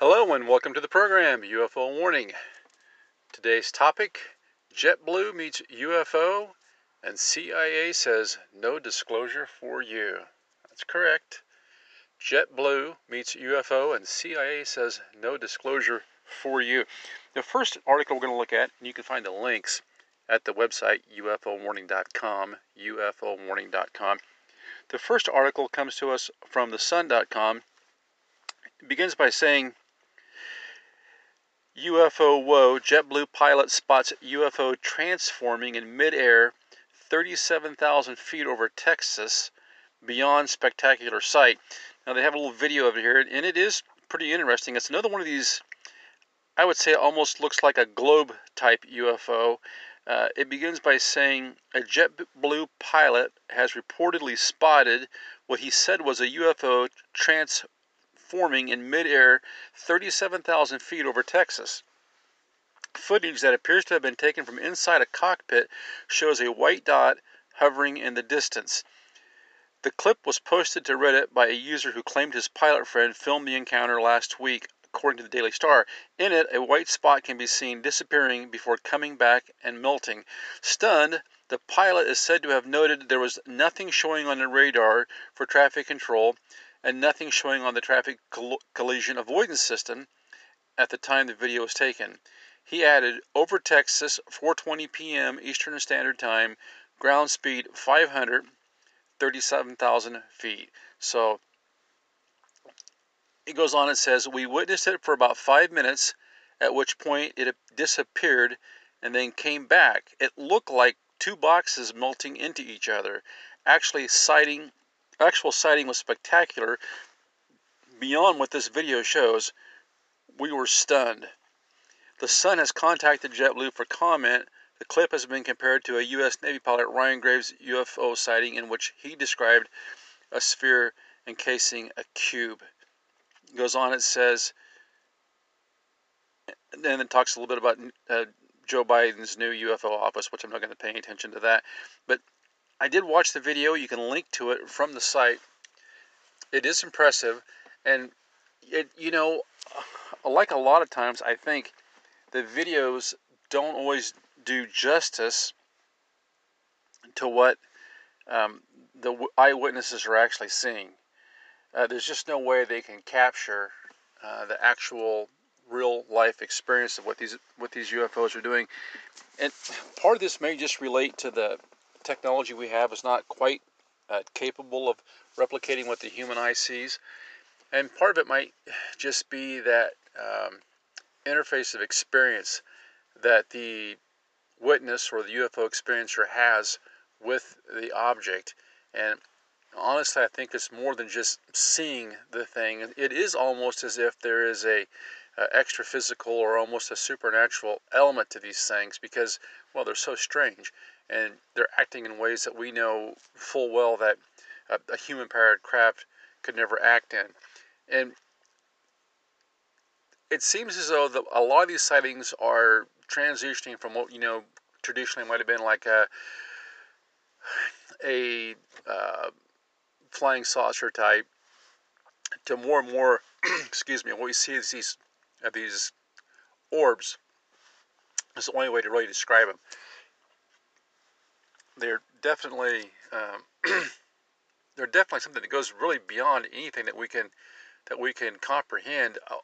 Hello and welcome to the program UFO Warning. Today's topic JetBlue meets UFO and CIA says no disclosure for you. That's correct. JetBlue meets UFO and CIA says no disclosure for you. The first article we're going to look at, and you can find the links at the website ufowarning.com, ufowarning.com. The first article comes to us from thesun.com. It begins by saying UFO woe, JetBlue pilot spots UFO transforming in midair 37,000 feet over Texas beyond spectacular sight. Now they have a little video of it here, and it is pretty interesting. It's another one of these I would say almost looks like a globe type UFO. Uh, it begins by saying a JetBlue pilot has reportedly spotted what he said was a UFO transforming in midair 37,000 feet over Texas. Footage that appears to have been taken from inside a cockpit shows a white dot hovering in the distance. The clip was posted to Reddit by a user who claimed his pilot friend filmed the encounter last week according to the Daily Star. In it, a white spot can be seen disappearing before coming back and melting. Stunned, the pilot is said to have noted there was nothing showing on the radar for traffic control and nothing showing on the traffic coll- collision avoidance system at the time the video was taken. He added, over Texas, 4:20 p.m. Eastern Standard Time, ground speed 500, 37,000 feet. So it goes on and says, We witnessed it for about five minutes, at which point it disappeared and then came back. It looked like two boxes melting into each other. Actually, sighting, actual sighting was spectacular. Beyond what this video shows, we were stunned. The Sun has contacted JetBlue for comment. The clip has been compared to a U.S. Navy pilot Ryan Graves UFO sighting in which he described a sphere encasing a cube goes on, it says, and then it talks a little bit about uh, Joe Biden's new UFO office, which I'm not going to pay attention to that. But I did watch the video. You can link to it from the site. It is impressive, and it you know, like a lot of times, I think the videos don't always do justice to what um, the eyewitnesses are actually seeing. Uh, there's just no way they can capture uh, the actual real life experience of what these what these UFOs are doing. And part of this may just relate to the technology we have is not quite uh, capable of replicating what the human eye sees. And part of it might just be that um, interface of experience that the witness or the UFO experiencer has with the object. And honestly, I think it's more than just seeing the thing. It is almost as if there is a, a extra physical or almost a supernatural element to these things because, well, they're so strange and they're acting in ways that we know full well that a, a human-powered craft could never act in. And it seems as though the, a lot of these sightings are transitioning from what you know traditionally might have been like a a uh, flying saucer type to more and more, excuse me, what we see is these, uh, these orbs. That's the only way to really describe them. They're definitely, um, they're definitely something that goes really beyond anything that we can, that we can comprehend, uh,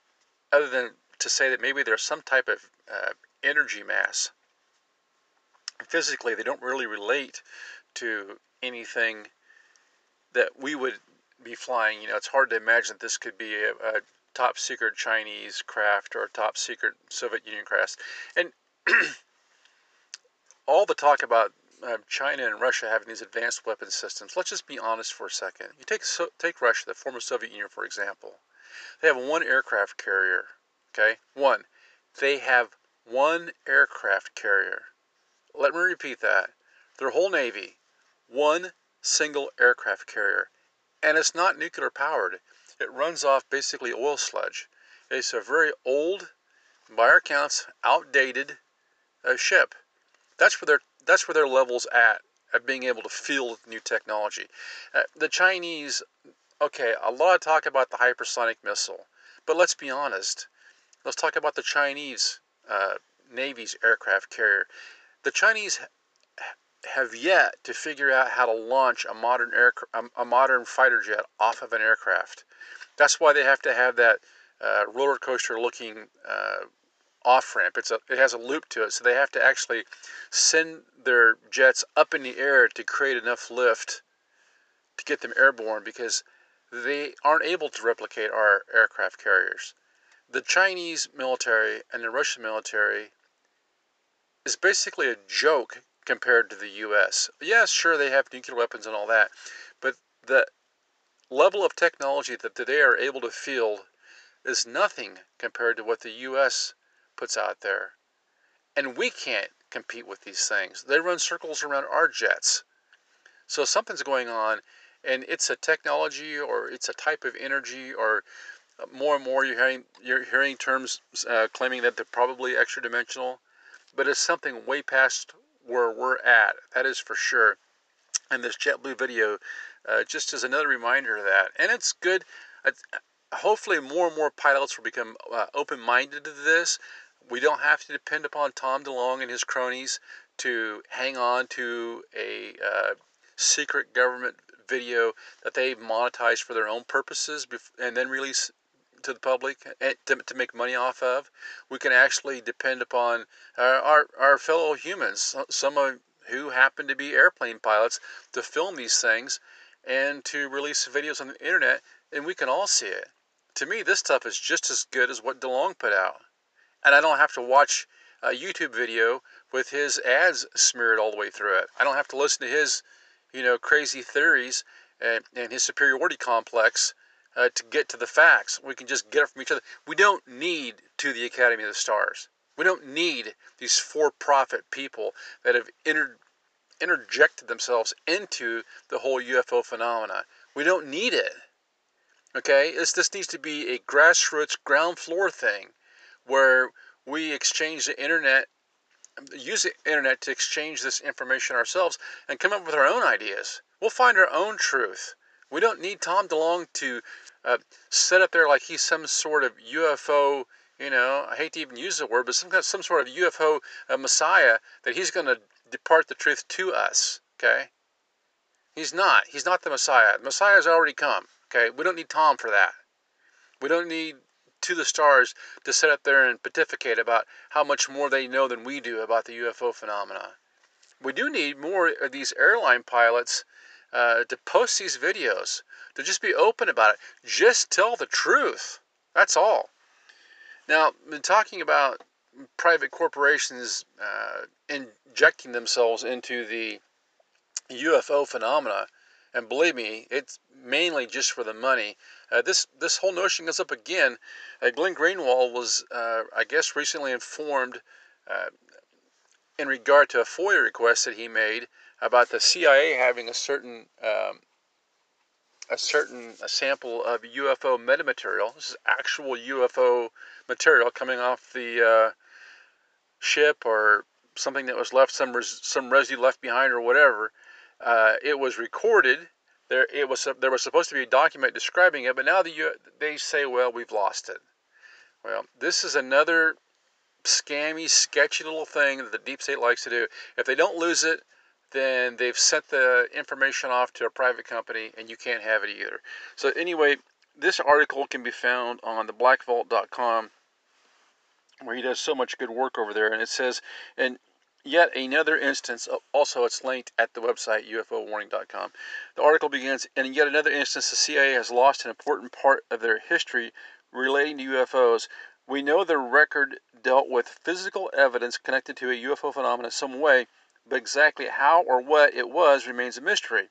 other than to say that maybe there's some type of uh, energy mass. Physically, they don't really relate to anything that we would be flying. You know, it's hard to imagine that this could be a, a top secret Chinese craft or a top secret Soviet Union craft. And all the talk about um, China and Russia having these advanced weapon systems. Let's just be honest for a second. You take so, take Russia, the former Soviet Union, for example. They have one aircraft carrier Okay? One, they have one aircraft carrier. Let me repeat that. Their whole Navy, one single aircraft carrier. And it's not nuclear powered, it runs off basically oil sludge. It's a very old, by our counts, outdated uh, ship. That's where their that's where their levels at at being able to field new technology. Uh, the Chinese, okay, a lot of talk about the hypersonic missile, but let's be honest. Let's talk about the Chinese uh, Navy's aircraft carrier. The Chinese have yet to figure out how to launch a modern air, a modern fighter jet off of an aircraft. That's why they have to have that uh, roller coaster looking uh, off ramp. It's a it has a loop to it, so they have to actually send their jets up in the air to create enough lift to get them airborne because they aren't able to replicate our aircraft carriers. The Chinese military and the Russian military is basically a joke compared to the US. Yes, sure they have nuclear weapons and all that, but the level of technology that they are able to field is nothing compared to what the US puts out there. And we can't compete with these things. They run circles around our jets. So something's going on, and it's a technology or it's a type of energy or more and more you're hearing you're hearing terms uh, claiming that they're probably extra dimensional, but it's something way past where we're at. That is for sure. And this JetBlue video uh, just is another reminder of that. And it's good. Uh, hopefully, more and more pilots will become uh, open-minded to this we don't have to depend upon Tom DeLonge and his cronies to hang on to a uh, secret government video that they monetize for their own purposes and then release to the public to, to make money off of. We can actually depend upon our, our, our fellow humans, some of who happen to be airplane pilots, to film these things and to release videos on the internet, and we can all see it. To me, this stuff is just as good as what DeLonge put out and I don't have to watch a YouTube video with his ads smeared all the way through it. I don't have to listen to his, you know, crazy theories and, and his superiority complex uh, to get to the facts. We can just get it from each other. We don't need to the Academy of the Stars. We don't need these for-profit people that have inter- interjected themselves into the whole UFO phenomena. We don't need it. Okay, this this needs to be a grassroots, ground floor thing where we exchange the internet, use the internet to exchange this information ourselves and come up with our own ideas. We'll find our own truth. We don't need Tom DeLonge to uh, sit up there like he's some sort of UFO, you know, I hate to even use the word, but some kind of, some sort of UFO uh, messiah that he's going to depart the truth to us, okay? He's not. He's not the Messiah. The Messiah has already come, okay? We don't need Tom for that. We don't need to the stars to sit up there and pontificate about how much more they know than we do about the UFO phenomena. We do need more of these airline pilots uh, to post these videos, to just be open about it. Just tell the truth. That's all. Now, been talking about private corporations uh, injecting themselves into the UFO phenomena, and believe me, it's mainly just for the money. Uh, this this whole notion comes up again. Uh, Glenn Greenwald was, uh, I guess, recently informed uh, in regard to a FOIA request that he made about the CIA having a certain um, a certain a sample of UFO metamaterial. This is actual UFO material coming off the uh, ship or something that was left, some res- some residue left behind or whatever. Uh, it was recorded there, it was there was supposed to be a document describing it, but now the, they say, well, we've lost it. Well, this is another scammy, sketchy little thing that the deep state likes to do. If they don't lose it, then they've sent the information off to a private company, and you can't have it either. So anyway, this article can be found on theblackvault.com, where he does so much good work over there, and it says, and Yet another instance, also it's linked at the website ufowarning.com. The article begins, in yet another instance, the CIA has lost an important part of their history relating to UFOs. We know the record dealt with physical evidence connected to a UFO phenomenon in some way, but exactly how or what it was remains a mystery.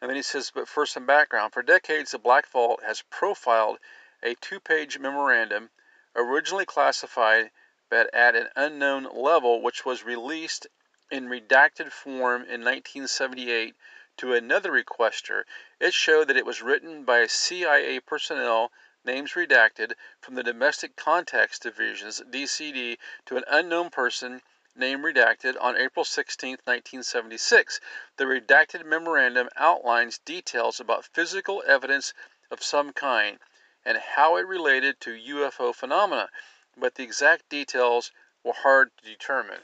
And then he says, but for some background, for decades, the Black Vault has profiled a two page memorandum originally classified at an unknown level, which was released in redacted form in 1978 to another requester. It showed that it was written by CIA personnel, names redacted, from the Domestic Contacts Division's DCD to an unknown person, name redacted, on April 16, 1976. The redacted memorandum outlines details about physical evidence of some kind and how it related to UFO phenomena, but the exact details were hard to determine.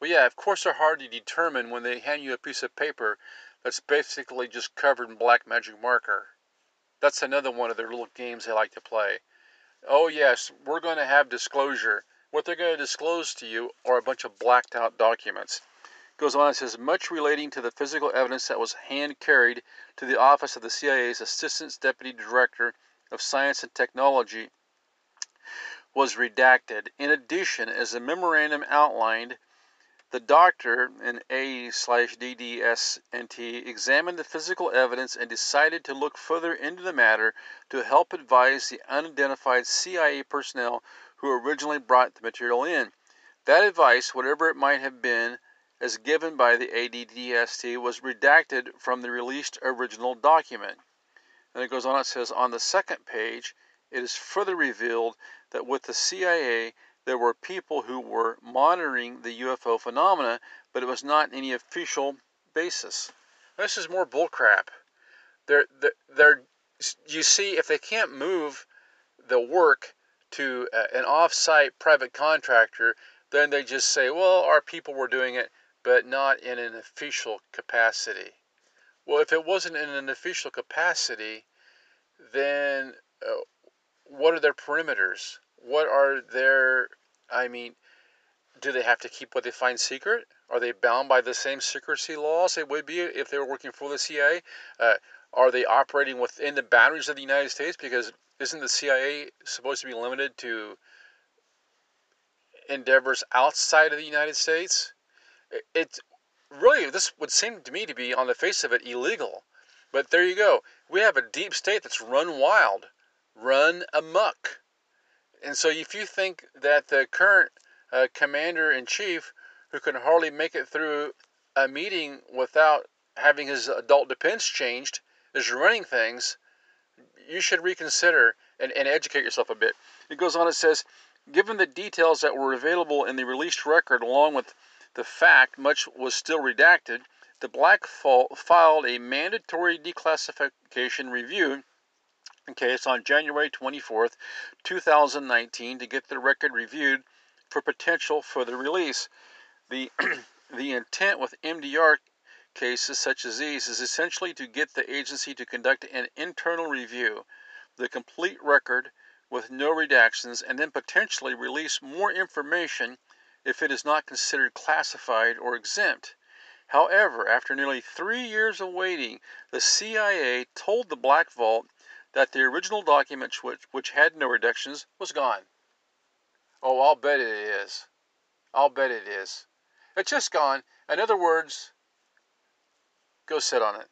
Well, yeah, of course they're hard to determine when they hand you a piece of paper that's basically just covered in black magic marker. That's another one of their little games they like to play. Oh, yes, we're going to have disclosure. What they're going to disclose to you are a bunch of blacked out documents. Goes on and says, much relating to the physical evidence that was hand carried to the office of the CIA's Assistant Deputy Director of Science and Technology was redacted. In addition, as the memorandum outlined, the doctor in A slash DDSNT examined the physical evidence and decided to look further into the matter to help advise the unidentified CIA personnel who originally brought the material in. That advice, whatever it might have been, as given by the ADDST, was redacted from the released original document. And it goes on, it says, on the second page, it is further revealed that with the CIA, there were people who were monitoring the UFO phenomena, but it was not any official basis. This is more bullcrap. They're, they're, they're, you see, if they can't move the work to an off-site private contractor, then they just say, well, our people were doing it, but not in an official capacity. Well, if it wasn't in an official capacity, then uh, what are their perimeters? What are their, I mean, do they have to keep what they find secret? Are they bound by the same secrecy laws they would be if they were working for the CIA? Uh, are they operating within the boundaries of the United States? Because isn't the CIA supposed to be limited to endeavors outside of the United States? It, it really, this would seem to me to be, on the face of it, illegal. But there you go. We have a deep state that's run wild, run amok. And so if you think that the current uh, commander in chief, who can hardly make it through a meeting without having his adult defense changed, is running things, you should reconsider and, and educate yourself a bit. It goes on, it says, given the details that were available in the released record, along with the fact much was still redacted, the Black filed a mandatory declassification review case on January 24th, 2019 to get the record reviewed for potential further release. The, the intent with MDR cases such as these is essentially to get the agency to conduct an internal review, the complete record with no redactions, and then potentially release more information if it is not considered classified or exempt. However, after nearly three years of waiting, the CIA told the Black Vault that the original document, which, which had no reductions, was gone. Oh, I'll bet it is. I'll bet it is. It's just gone. In other words, go sit on it.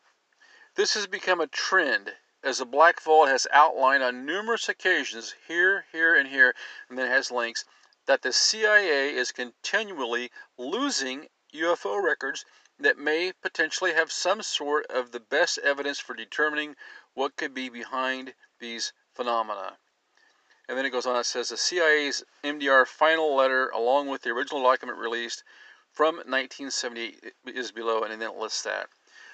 This has become a trend as the Black Vault has outlined on numerous occasions, here, here, and here, and then has links, that the CIA is continually losing UFO records that may potentially have some sort of the best evidence for determining what could be behind these phenomena. And then it goes on, it says the CIA's MDR final letter, along with the original document released from 1978, is below, and then it lists that.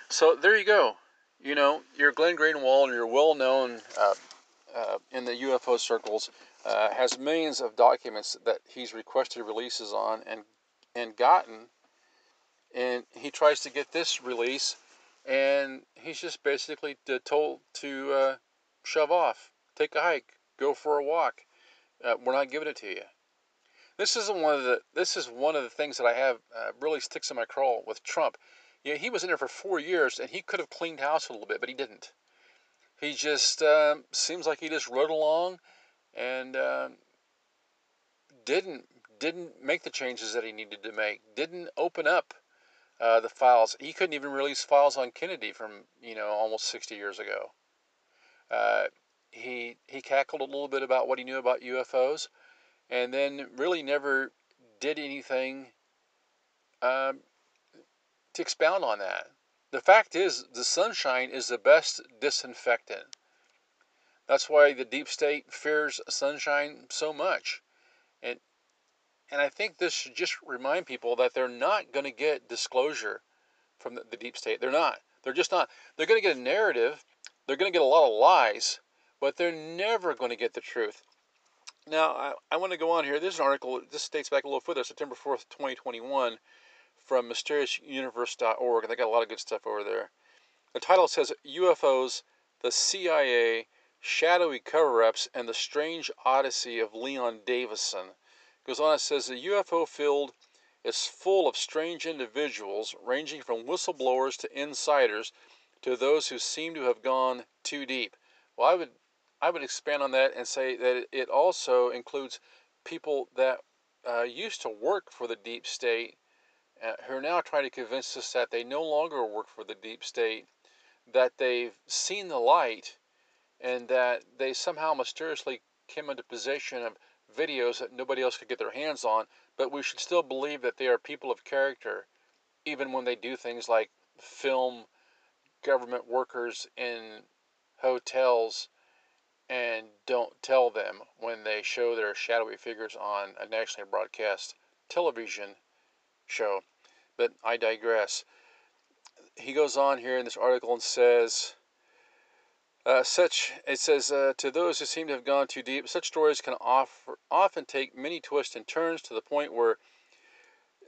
So there you go. You know, you're Glenn Greenwald, you're well known uh, uh, in the UFO circles, uh, has millions of documents that he's requested releases on and and gotten. And he tries to get this release and he's just basically told to uh, shove off, take a hike, go for a walk. Uh, we're not giving it to you. This is one of the this is one of the things that I have uh, really sticks in my craw with Trump. Yeah, he was in there for four years, and he could have cleaned house a little bit, but he didn't. He just um, seems like he just rode along and um, didn't didn't make the changes that he needed to make. Didn't open up uh, the files. He couldn't even release files on Kennedy from you know almost 60 years ago. Uh, he he cackled a little bit about what he knew about UFOs, and then really never did anything um, to expound on that. The fact is, the sunshine is the best disinfectant. That's why the deep state fears sunshine so much. And and I think this should just remind people that they're not going to get disclosure from the, the deep state. They're not. They're just not. They're going to get a narrative. They're going to get a lot of lies, but they're never going to get the truth. Now, I, I want to go on here. There's an article, this dates back a little further, September 4th, 2021, from mysteriousuniverse.org, and they got a lot of good stuff over there. The title says UFOs, the CIA, shadowy cover ups, and the strange odyssey of Leon Davidson. Goes on, it says the UFO field is full of strange individuals, ranging from whistleblowers to insiders to those who seem to have gone too deep. Well, I would I would expand on that and say that it also includes people that uh, used to work for the deep state uh, who are now trying to convince us that they no longer work for the deep state, that they've seen the light, and that they somehow mysteriously came into possession of videos that nobody else could get their hands on, but we should still believe that they are people of character, even when they do things like film government workers in hotels and don't tell them when they show their shadowy figures on a nationally broadcast television show. But I digress. He goes on here in this article and says, uh, such it says uh, to those who seem to have gone too deep, such stories can offer, often take many twists and turns to the point where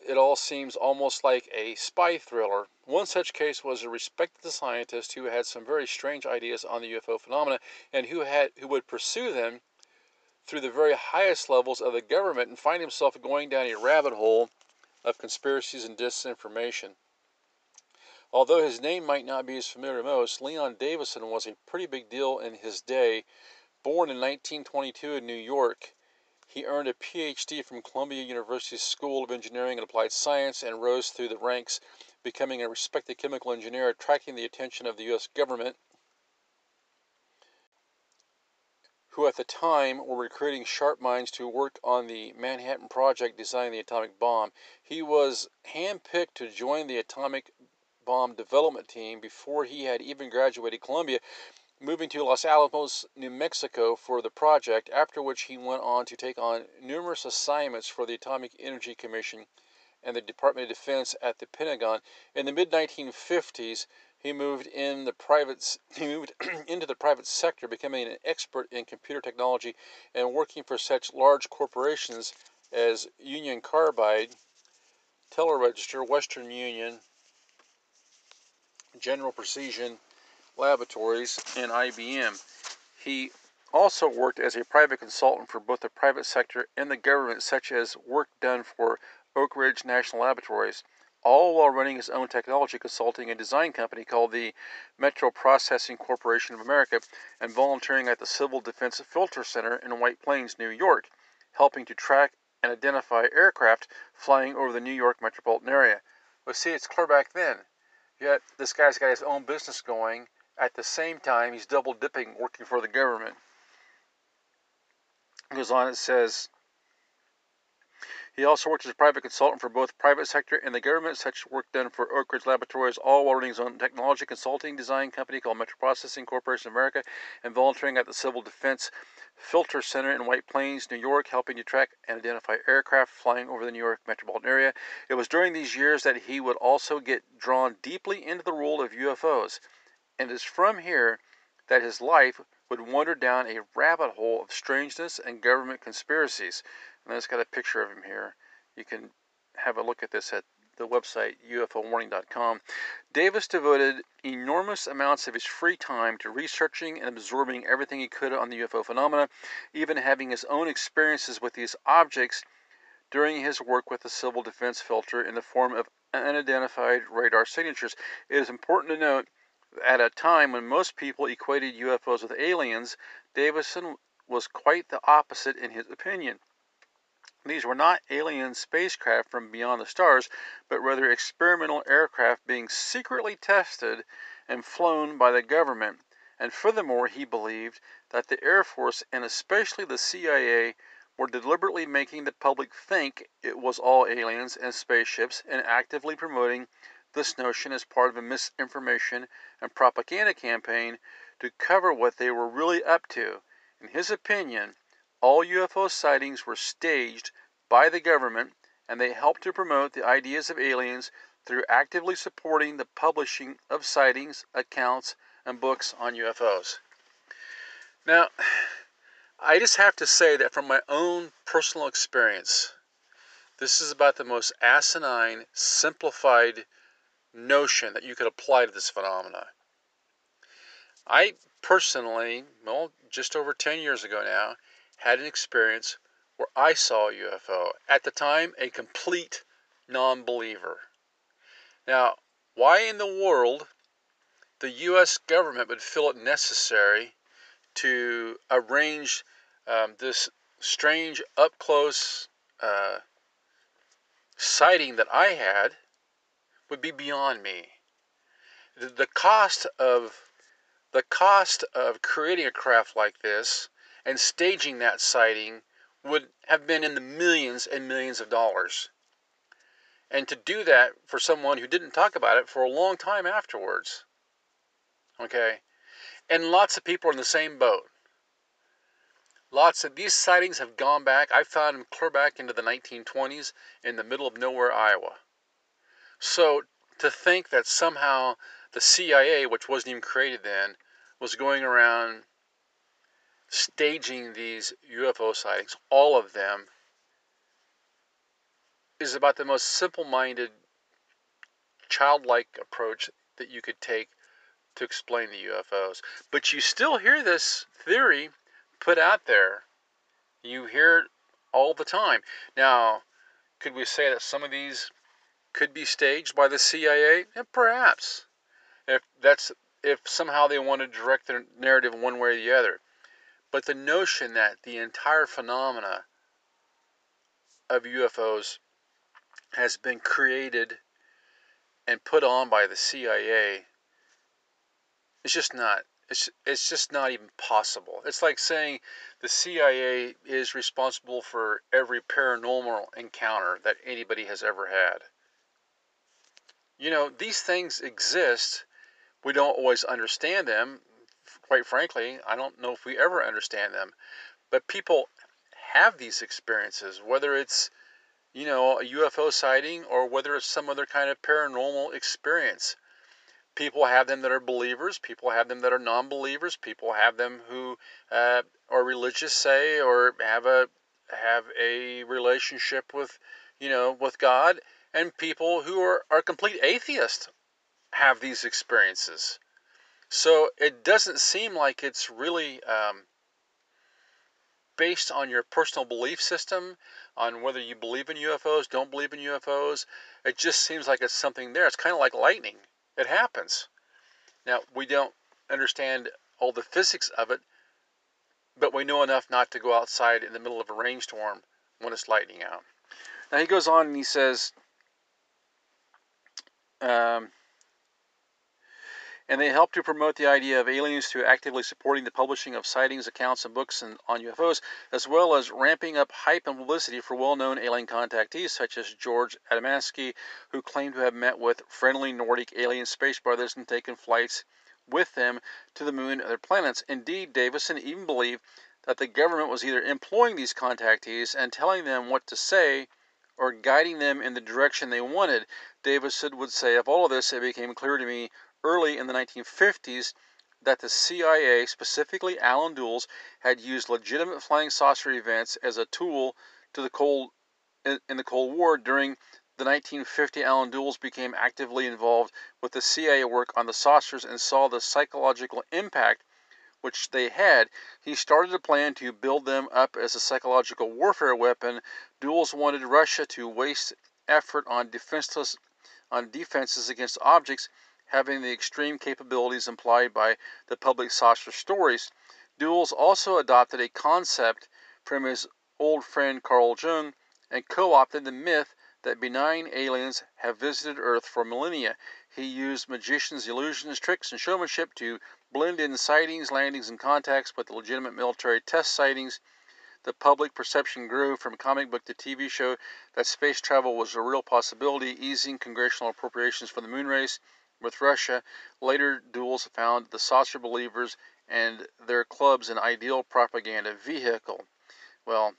it all seems almost like a spy thriller. One such case was a respected scientist who had some very strange ideas on the UFO phenomena and who had who would pursue them through the very highest levels of the government and find himself going down a rabbit hole of conspiracies and disinformation. Although his name might not be as familiar to most, Leon Davidson was a pretty big deal in his day. Born in 1922 in New York, he earned a PhD from Columbia University's School of Engineering and Applied Science and rose through the ranks, becoming a respected chemical engineer, attracting the attention of the U.S. government, who at the time were recruiting sharp minds to work on the Manhattan Project designing the atomic bomb. He was handpicked to join the atomic bomb development team before he had even graduated Columbia moving to Los Alamos, New Mexico for the project, after which he went on to take on numerous assignments for the Atomic Energy Commission and the Department of Defense at the Pentagon. In the mid 1950s, he moved in the private he moved into the private sector, becoming an expert in computer technology and working for such large corporations as Union Carbide, Teleregister, Western Union, General Precision, Laboratories, and IBM. He also worked as a private consultant for both the private sector and the government, such as work done for Oak Ridge National Laboratories, all while running his own technology consulting and design company called the Metro Processing Corporation of America and volunteering at the Civil Defense Filter Center in White Plains, New York, helping to track and identify aircraft flying over the New York metropolitan area. Well, see, it's clear back then. Yet this guy's got his own business going at the same time, he's double dipping working for the government. It goes on, it says, he also worked as a private consultant for both private sector and the government, such work done for Oak Ridge Laboratories, all while running his own technology consulting design company called Metro Processing Corporation of America, and volunteering at the Civil Defense Filter Center in White Plains, New York, helping to track and identify aircraft flying over the New York metropolitan area. It was during these years that he would also get drawn deeply into the role of UFOs and it is from here that his life would wander down a rabbit hole of strangeness and government conspiracies. And it's got a picture of him here. You can have a look at this at the website ufowarning.com. Davis devoted enormous amounts of his free time to researching and absorbing everything he could on the UFO phenomena, even having his own experiences with these objects during his work with the Civil Defense Filter in the form of unidentified radar signatures. It is important to note that at a time when most people equated UFOs with aliens, Davidson was quite the opposite in his opinion. These were not alien spacecraft from beyond the stars, but rather experimental aircraft being secretly tested and flown by the government. And furthermore, he believed that the Air Force and especially the CIA were deliberately making the public think it was all aliens and spaceships and actively promoting this notion as part of a misinformation and propaganda campaign to cover what they were really up to. In his opinion, all UFO sightings were staged by the government and they helped to promote the ideas of aliens through actively supporting the publishing of sightings, accounts, and books on UFOs. Now, I just have to say that from my own personal experience, this is about the most asinine, simplified notion that you could apply to this phenomena. I personally, well, just over 10 years ago now, had an experience where I saw a UFO. At the time, a complete non believer. Now, why in the world the U.S. government would feel it necessary to arrange um, this strange up close uh, sighting that I had would be beyond me. The, the cost of the cost of creating a craft like this and staging that sighting would have been in the millions and millions of dollars. And to do that for someone who didn't talk about it for a long time afterwards. Okay? And lots of people are in the same boat. Lots of these sightings have gone back. I found them clear back into the 1920s in the middle of nowhere, Iowa. So to think that somehow the CIA, which wasn't even created then, was going around staging these UFO sightings, all of them, is about the most simple minded, childlike approach that you could take to explain the UFOs. But you still hear this theory put out there. You hear it all the time. Now, could we say that some of these could be staged by the CIA? Yeah, perhaps. If that's if somehow they want to direct their narrative one way or the other. But the notion that the entire phenomena of UFOs has been created and put on by the CIA is just not it's it's just not even possible. It's like saying the CIA is responsible for every paranormal encounter that anybody has ever had. You know, these things exist. We don't always understand them. Quite frankly, I don't know if we ever understand them. But people have these experiences, whether it's you know, a UFO sighting or whether it's some other kind of paranormal experience. People have them that are believers, people have them that are non believers, people have them who uh, are religious, say, or have a have a relationship with, you know, with God, and people who are, are complete atheists have these experiences. So it doesn't seem like it's really um, based on your personal belief system, on whether you believe in UFOs, don't believe in UFOs. It just seems like it's something there. It's kind of like lightning. It happens. Now, we don't understand all the physics of it, but we know enough not to go outside in the middle of a rainstorm when it's lightning out. Now, he goes on and he says, um, and they helped to promote the idea of aliens through actively supporting the publishing of sightings, accounts, and books on UFOs, as well as ramping up hype and publicity for well-known alien contactees such as George Adamski, who claimed to have met with friendly Nordic alien space brothers and taken flights with them to the moon and other planets. Indeed, Davidson even believed that the government was either employing these contactees and telling them what to say or guiding them in the direction they wanted. Davidson would say, Of all of this, it became clear to me early in the 1950s that the CIA, specifically Allen Dulles, had used legitimate flying saucer events as a tool to the Cold in the Cold War. During the 1950, Allen Dulles became actively involved with the CIA work on the saucers and saw the psychological impact which they had. He started a plan to build them up as a psychological warfare weapon. Dulles wanted Russia to waste effort on defenseless on defenses against objects having the extreme capabilities implied by the public saucer stories. Dulles also adopted a concept from his old friend Carl Jung and co opted the myth that benign aliens have visited Earth for millennia. He used magicians' illusions, tricks, and showmanship to blend in sightings, landings, and contacts with legitimate military test sightings the public perception grew from comic book to TV show that space travel was a real possibility, easing congressional appropriations for the moon race with Russia. Later, Dulles found the saucer believers and their clubs an ideal propaganda vehicle. Well,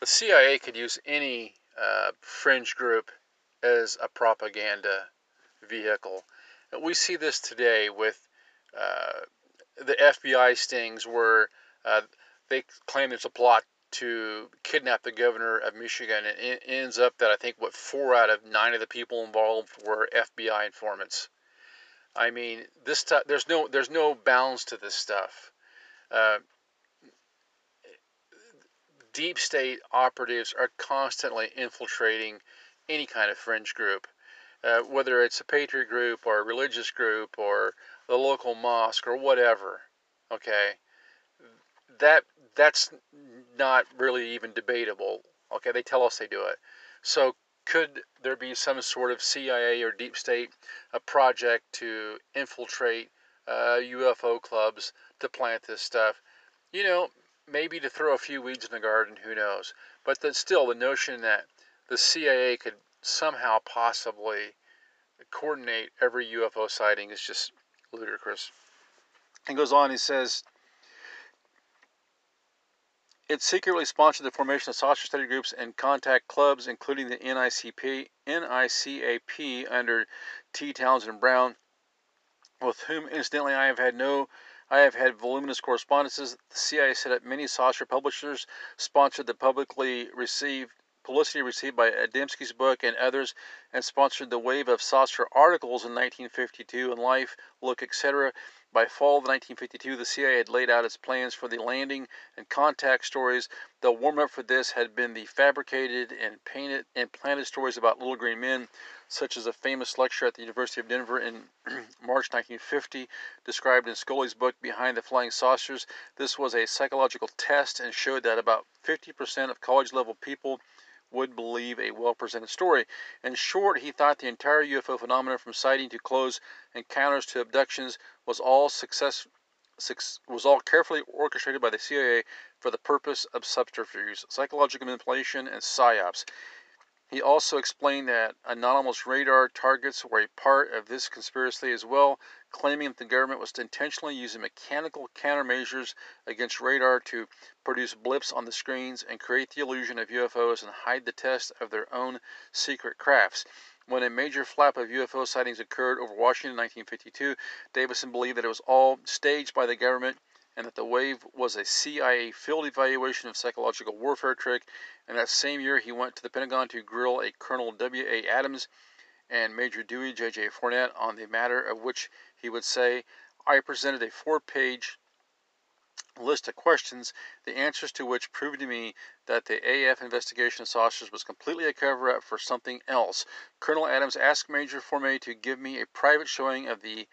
the CIA could use any uh, fringe group as a propaganda vehicle. We see this today with uh, the FBI stings, where uh, they claim there's a plot to kidnap the governor of Michigan. And it ends up that I think what four out of nine of the people involved were FBI informants. I mean, this stuff. There's no there's no bounds to this stuff. Uh, deep state operatives are constantly infiltrating any kind of fringe group, uh, whether it's a patriot group or a religious group or the local mosque or whatever. Okay, that that's not really even debatable. Okay, they tell us they do it. So could there be some sort of CIA or deep state a project to infiltrate uh, UFO clubs to plant this stuff? You know, maybe to throw a few weeds in the garden, who knows? But that still, the notion that the CIA could somehow possibly coordinate every UFO sighting is just ludicrous. He goes on, he says, it secretly sponsored the formation of saucer study groups and contact clubs, including the NICP, NICAP under T. Townsend Brown, with whom, incidentally, I have had no I have had voluminous correspondences. The CIA set up many saucer publishers, sponsored the publicly received publicity received by Adamski's book and others, and sponsored the wave of saucer articles in 1952 in Life, Look, etc. By fall of 1952, the CIA had laid out its plans for the landing and contact stories. The warm up for this had been the fabricated and painted and planted stories about little green men such as a famous lecture at the University of Denver in March 1950, described in Scully's book Behind the Flying Saucers. This was a psychological test and showed that about 50% of college level people would believe a well presented story. In short, he thought the entire UFO phenomenon from sighting to close encounters to abductions was all success was all carefully orchestrated by the CIA for the purpose of subterfuge, psychological manipulation, and psyops. He also explained that anonymous radar targets were a part of this conspiracy as well, claiming that the government was intentionally using mechanical countermeasures against radar to produce blips on the screens and create the illusion of UFOs and hide the test of their own secret crafts. When a major flap of UFO sightings occurred over Washington in 1952, Davidson believed that it was all staged by the government and that the wave was a CIA field evaluation of psychological warfare trick. And that same year, he went to the Pentagon to grill a Colonel W. A. Adams and Major Dewey J. J. Fournet on the matter, of which he would say, I presented a four page list of questions, the answers to which proved to me that the AF investigation of saucers was completely a cover up for something else. Colonel Adams asked Major Fournet to give me a private showing of the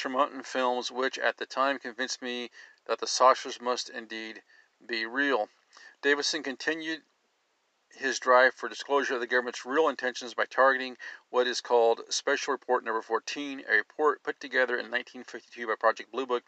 Tremonton films, which at the time convinced me that the saucers must indeed be real. Davidson continued his drive for disclosure of the government's real intentions by targeting what is called Special Report Number 14, a report put together in 1952 by Project Blue Book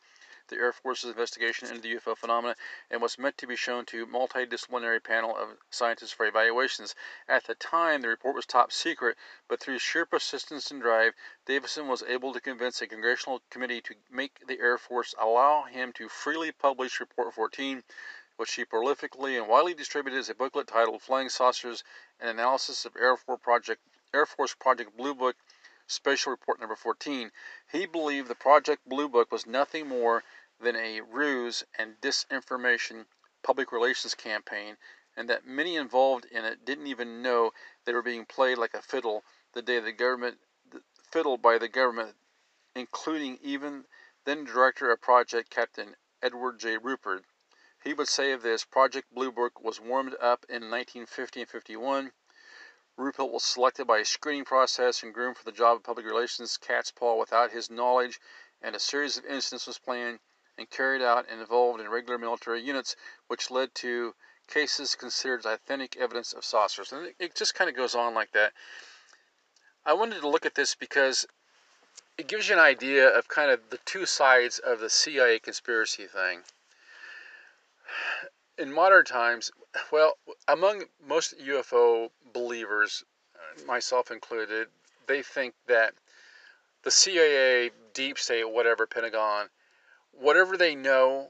the Air Force's investigation into the UFO phenomena and was meant to be shown to a multidisciplinary panel of scientists for evaluations. At the time, the report was top secret, but through sheer persistence and drive, Davidson was able to convince a congressional committee to make the Air Force allow him to freely publish Report 14 which he prolifically and widely distributed as a booklet titled Flying Saucers An Analysis of Air Force Project, Air Force Project Blue Book Special Report Number 14. He believed the Project Blue Book was nothing more than a ruse and disinformation public relations campaign, and that many involved in it didn't even know they were being played like a fiddle the day the government fiddled by the government, including even then director of project Captain Edward J. Ruppelt. He would say of this, Project Blue Book was warmed up in 1950 and 51. Ruppelt was selected by a screening process and groomed for the job of public relations catspaw without his knowledge, and a series of incidents was planned and carried out and involved in regular military units, which led to cases considered authentic evidence of saucers. And it just kind of goes on like that. I wanted to look at this because it gives you an idea of kind of the two sides of the CIA conspiracy thing. In modern times, well, among most UFO believers, uh, myself included, they think that the CIA, deep state, whatever, Pentagon, whatever they know,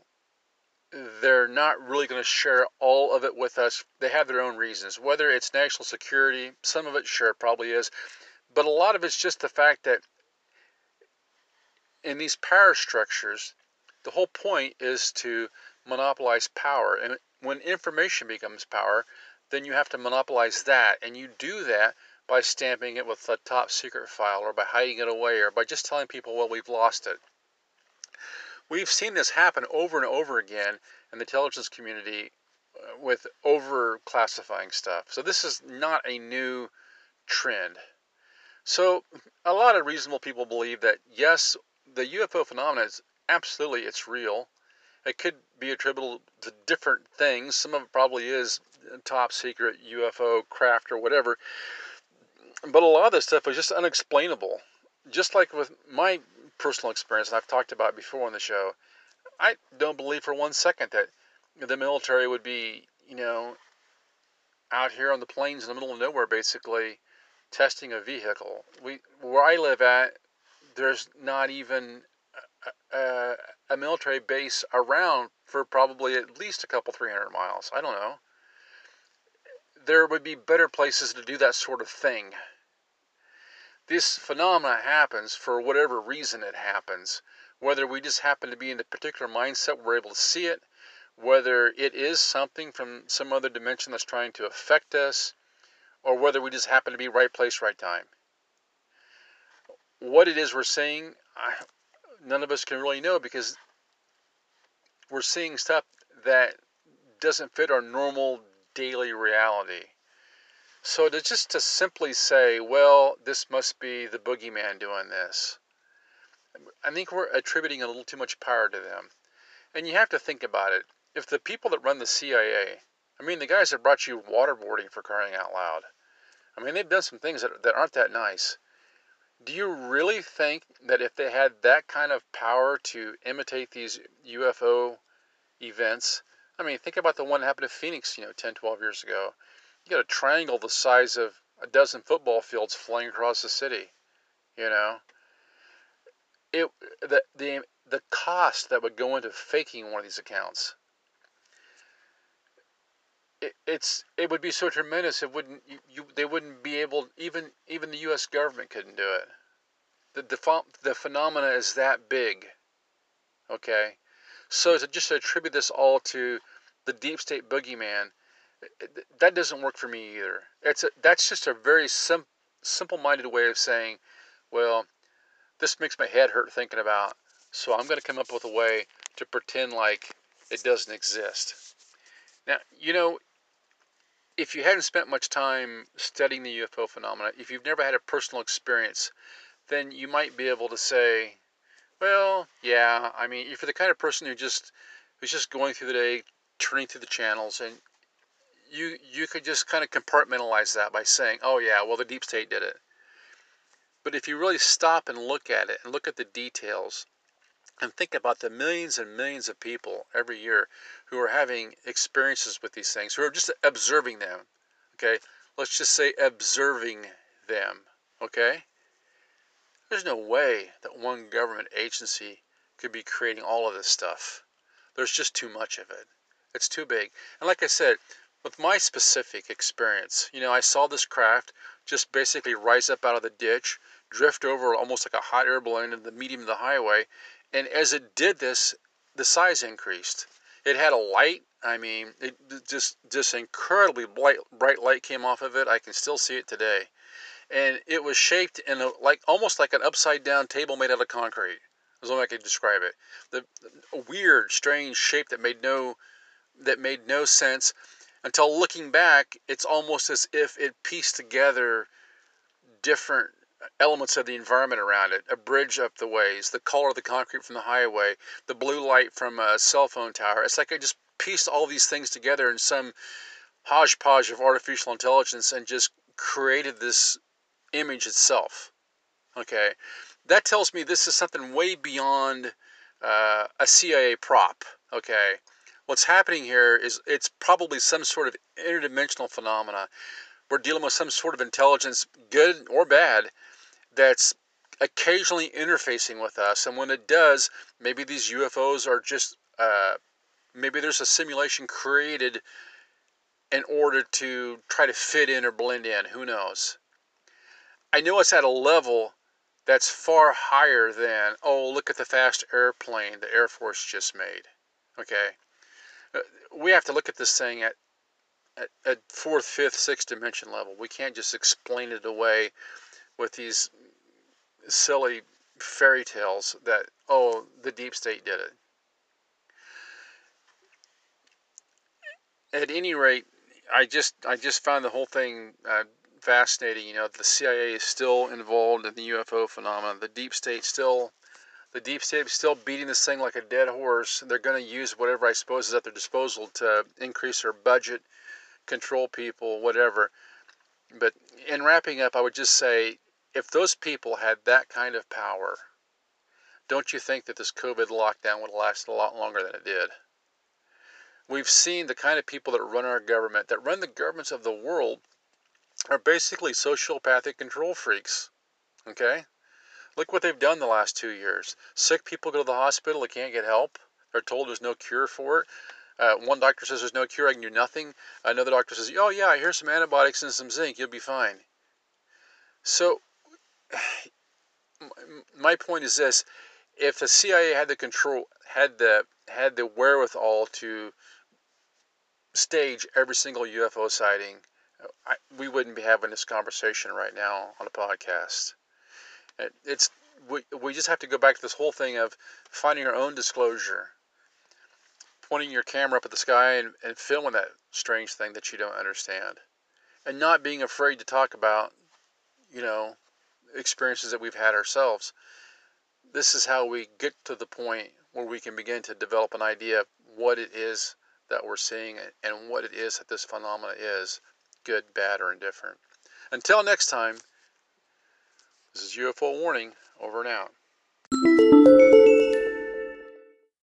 they're not really going to share all of it with us. They have their own reasons. Whether it's national security, some of it, sure, probably is. But a lot of it's just the fact that in these power structures, the whole point is to monopolize power. And when information becomes power, then you have to monopolize that. And you do that by stamping it with a top secret file or by hiding it away or by just telling people, well, we've lost it. We've seen this happen over and over again in the intelligence community uh, with over classifying stuff. So this is not a new trend. So a lot of reasonable people believe that yes, the UFO phenomenon is absolutely it's real. It could be attributable to different things. Some of it probably is top secret UFO craft or whatever. But a lot of this stuff is just unexplainable. Just like with my personal experience, and I've talked about before on the show, I don't believe for one second that the military would be, you know, out here on the plains in the middle of nowhere, basically testing a vehicle. We where I live at, there's not even a, a, a military base around for probably at least a couple, three hundred miles. I don't know. There would be better places to do that sort of thing this phenomena happens for whatever reason it happens. Whether we just happen to be in a particular mindset, we're able to see it, whether it is something from some other dimension that's trying to affect us, or whether we just happen to be right place, right time. What it is we're seeing, none of us can really know because we're seeing stuff that doesn't fit our normal daily reality. So to just to simply say, well, this must be the boogeyman doing this, I think we're attributing a little too much power to them. And you have to think about it. If the people that run the CIA, I mean, the guys that brought you waterboarding for crying out loud, I mean, they've done some things that, that aren't that nice. Do you really think that if they had that kind of power to imitate these UFO events, I mean, think about the one that happened to Phoenix, you know, 10, 12 years ago you got a triangle the size of a dozen football fields flying across the city. You know, it the the the cost that would go into faking one of these accounts. It, it's it would be so tremendous. It wouldn't you, you they wouldn't be able even even the U.S. government couldn't do it. The the the phenomena is that big. Okay, so to just attribute this all to the deep state boogeyman eh, that doesn't work for me either. It's a, that's just a very sim, simple-minded way of saying, well, this makes my head hurt thinking about, so I'm going to come up with a way to pretend like it doesn't exist. Now, you know, if you hadn't spent much time studying the UFO phenomena, if you've never had a personal experience, then you might be able to say, well, yeah, I mean, if you're the kind of person who just who's just going through the day, turning through the channels, and you you could just kind of compartmentalize that by saying, "Oh yeah, well the deep state did it." But if you really stop and look at it and look at the details and think about the millions and millions of people every year who are having experiences with these things, who are just observing them, okay? Let's just say observing them, okay? There's no way that one government agency could be creating all of this stuff. There's just too much of it. It's too big. And like I said, with my specific experience, you know, I saw this craft just basically rise up out of the ditch, drift over almost like a hot air balloon in the medium of the highway, and as it did this, the size increased. It had a light. I mean, it just just incredibly bright bright light came off of it. I can still see it today, and it was shaped in a like almost like an upside down table made out of concrete. Is the only I could describe it. The weird, strange shape that made no that made no sense until looking back, it's almost as if it pieced together different elements of the environment around it a bridge up the ways, the color of the concrete from the highway, the blue light from a cell phone tower. It's like I just pieced all these things together in some hodgepodge of artificial intelligence and just created this image itself. Okay, that tells me this is something way beyond uh, a CIA prop. Okay, what's happening here is it's probably some sort of interdimensional phenomena. We're dealing with some sort of intelligence, good or bad, that's occasionally interfacing with us. And when it does, maybe these UFOs are just, uh, maybe there's a simulation created in order to try to fit in or blend in. Who knows? I know it's at a level that's far higher than, oh, look at the fast airplane the Air Force just made. Okay? Uh, we have to look at this thing at, at, at fourth, fifth, sixth dimension level. We can't just explain it away with these silly fairy tales that, oh, the deep state did it. At any rate, I just I just found the whole thing uh, fascinating. You know, the CIA is still involved in the UFO phenomenon. The deep state still, the deep state is still beating this thing like a dead horse. They're going to use whatever I suppose is at their disposal to increase their budget, control people, whatever. But in wrapping up, I would just say, if those people had that kind of power, don't you think that this COVID lockdown would have lasted a lot longer than it did? We've seen the kind of people that run our government, that run the governments of the world, are basically sociopathic control freaks. Okay? Look what they've done the last two years. Sick people go to the hospital, they can't get help. They're told there's no cure for it. Uh, one doctor says there's no cure, I can do nothing. Another doctor says, oh, yeah, here's some antibiotics and some zinc, you'll be fine. So, my point is this if the CIA had the control, had the, had the wherewithal to stage every single UFO sighting, I, we wouldn't be having this conversation right now on a podcast. It, it's we, we just have to go back to this whole thing of finding our own disclosure, pointing your camera up at the sky and, and filming that strange thing that you don't understand, and not being afraid to talk about, you know, experiences that we've had ourselves. This is how we get to the point where we can begin to develop an idea of what it is that we're seeing and what it is that this phenomena is good, bad, or indifferent. Until next time, this is UFO Warning, over and out.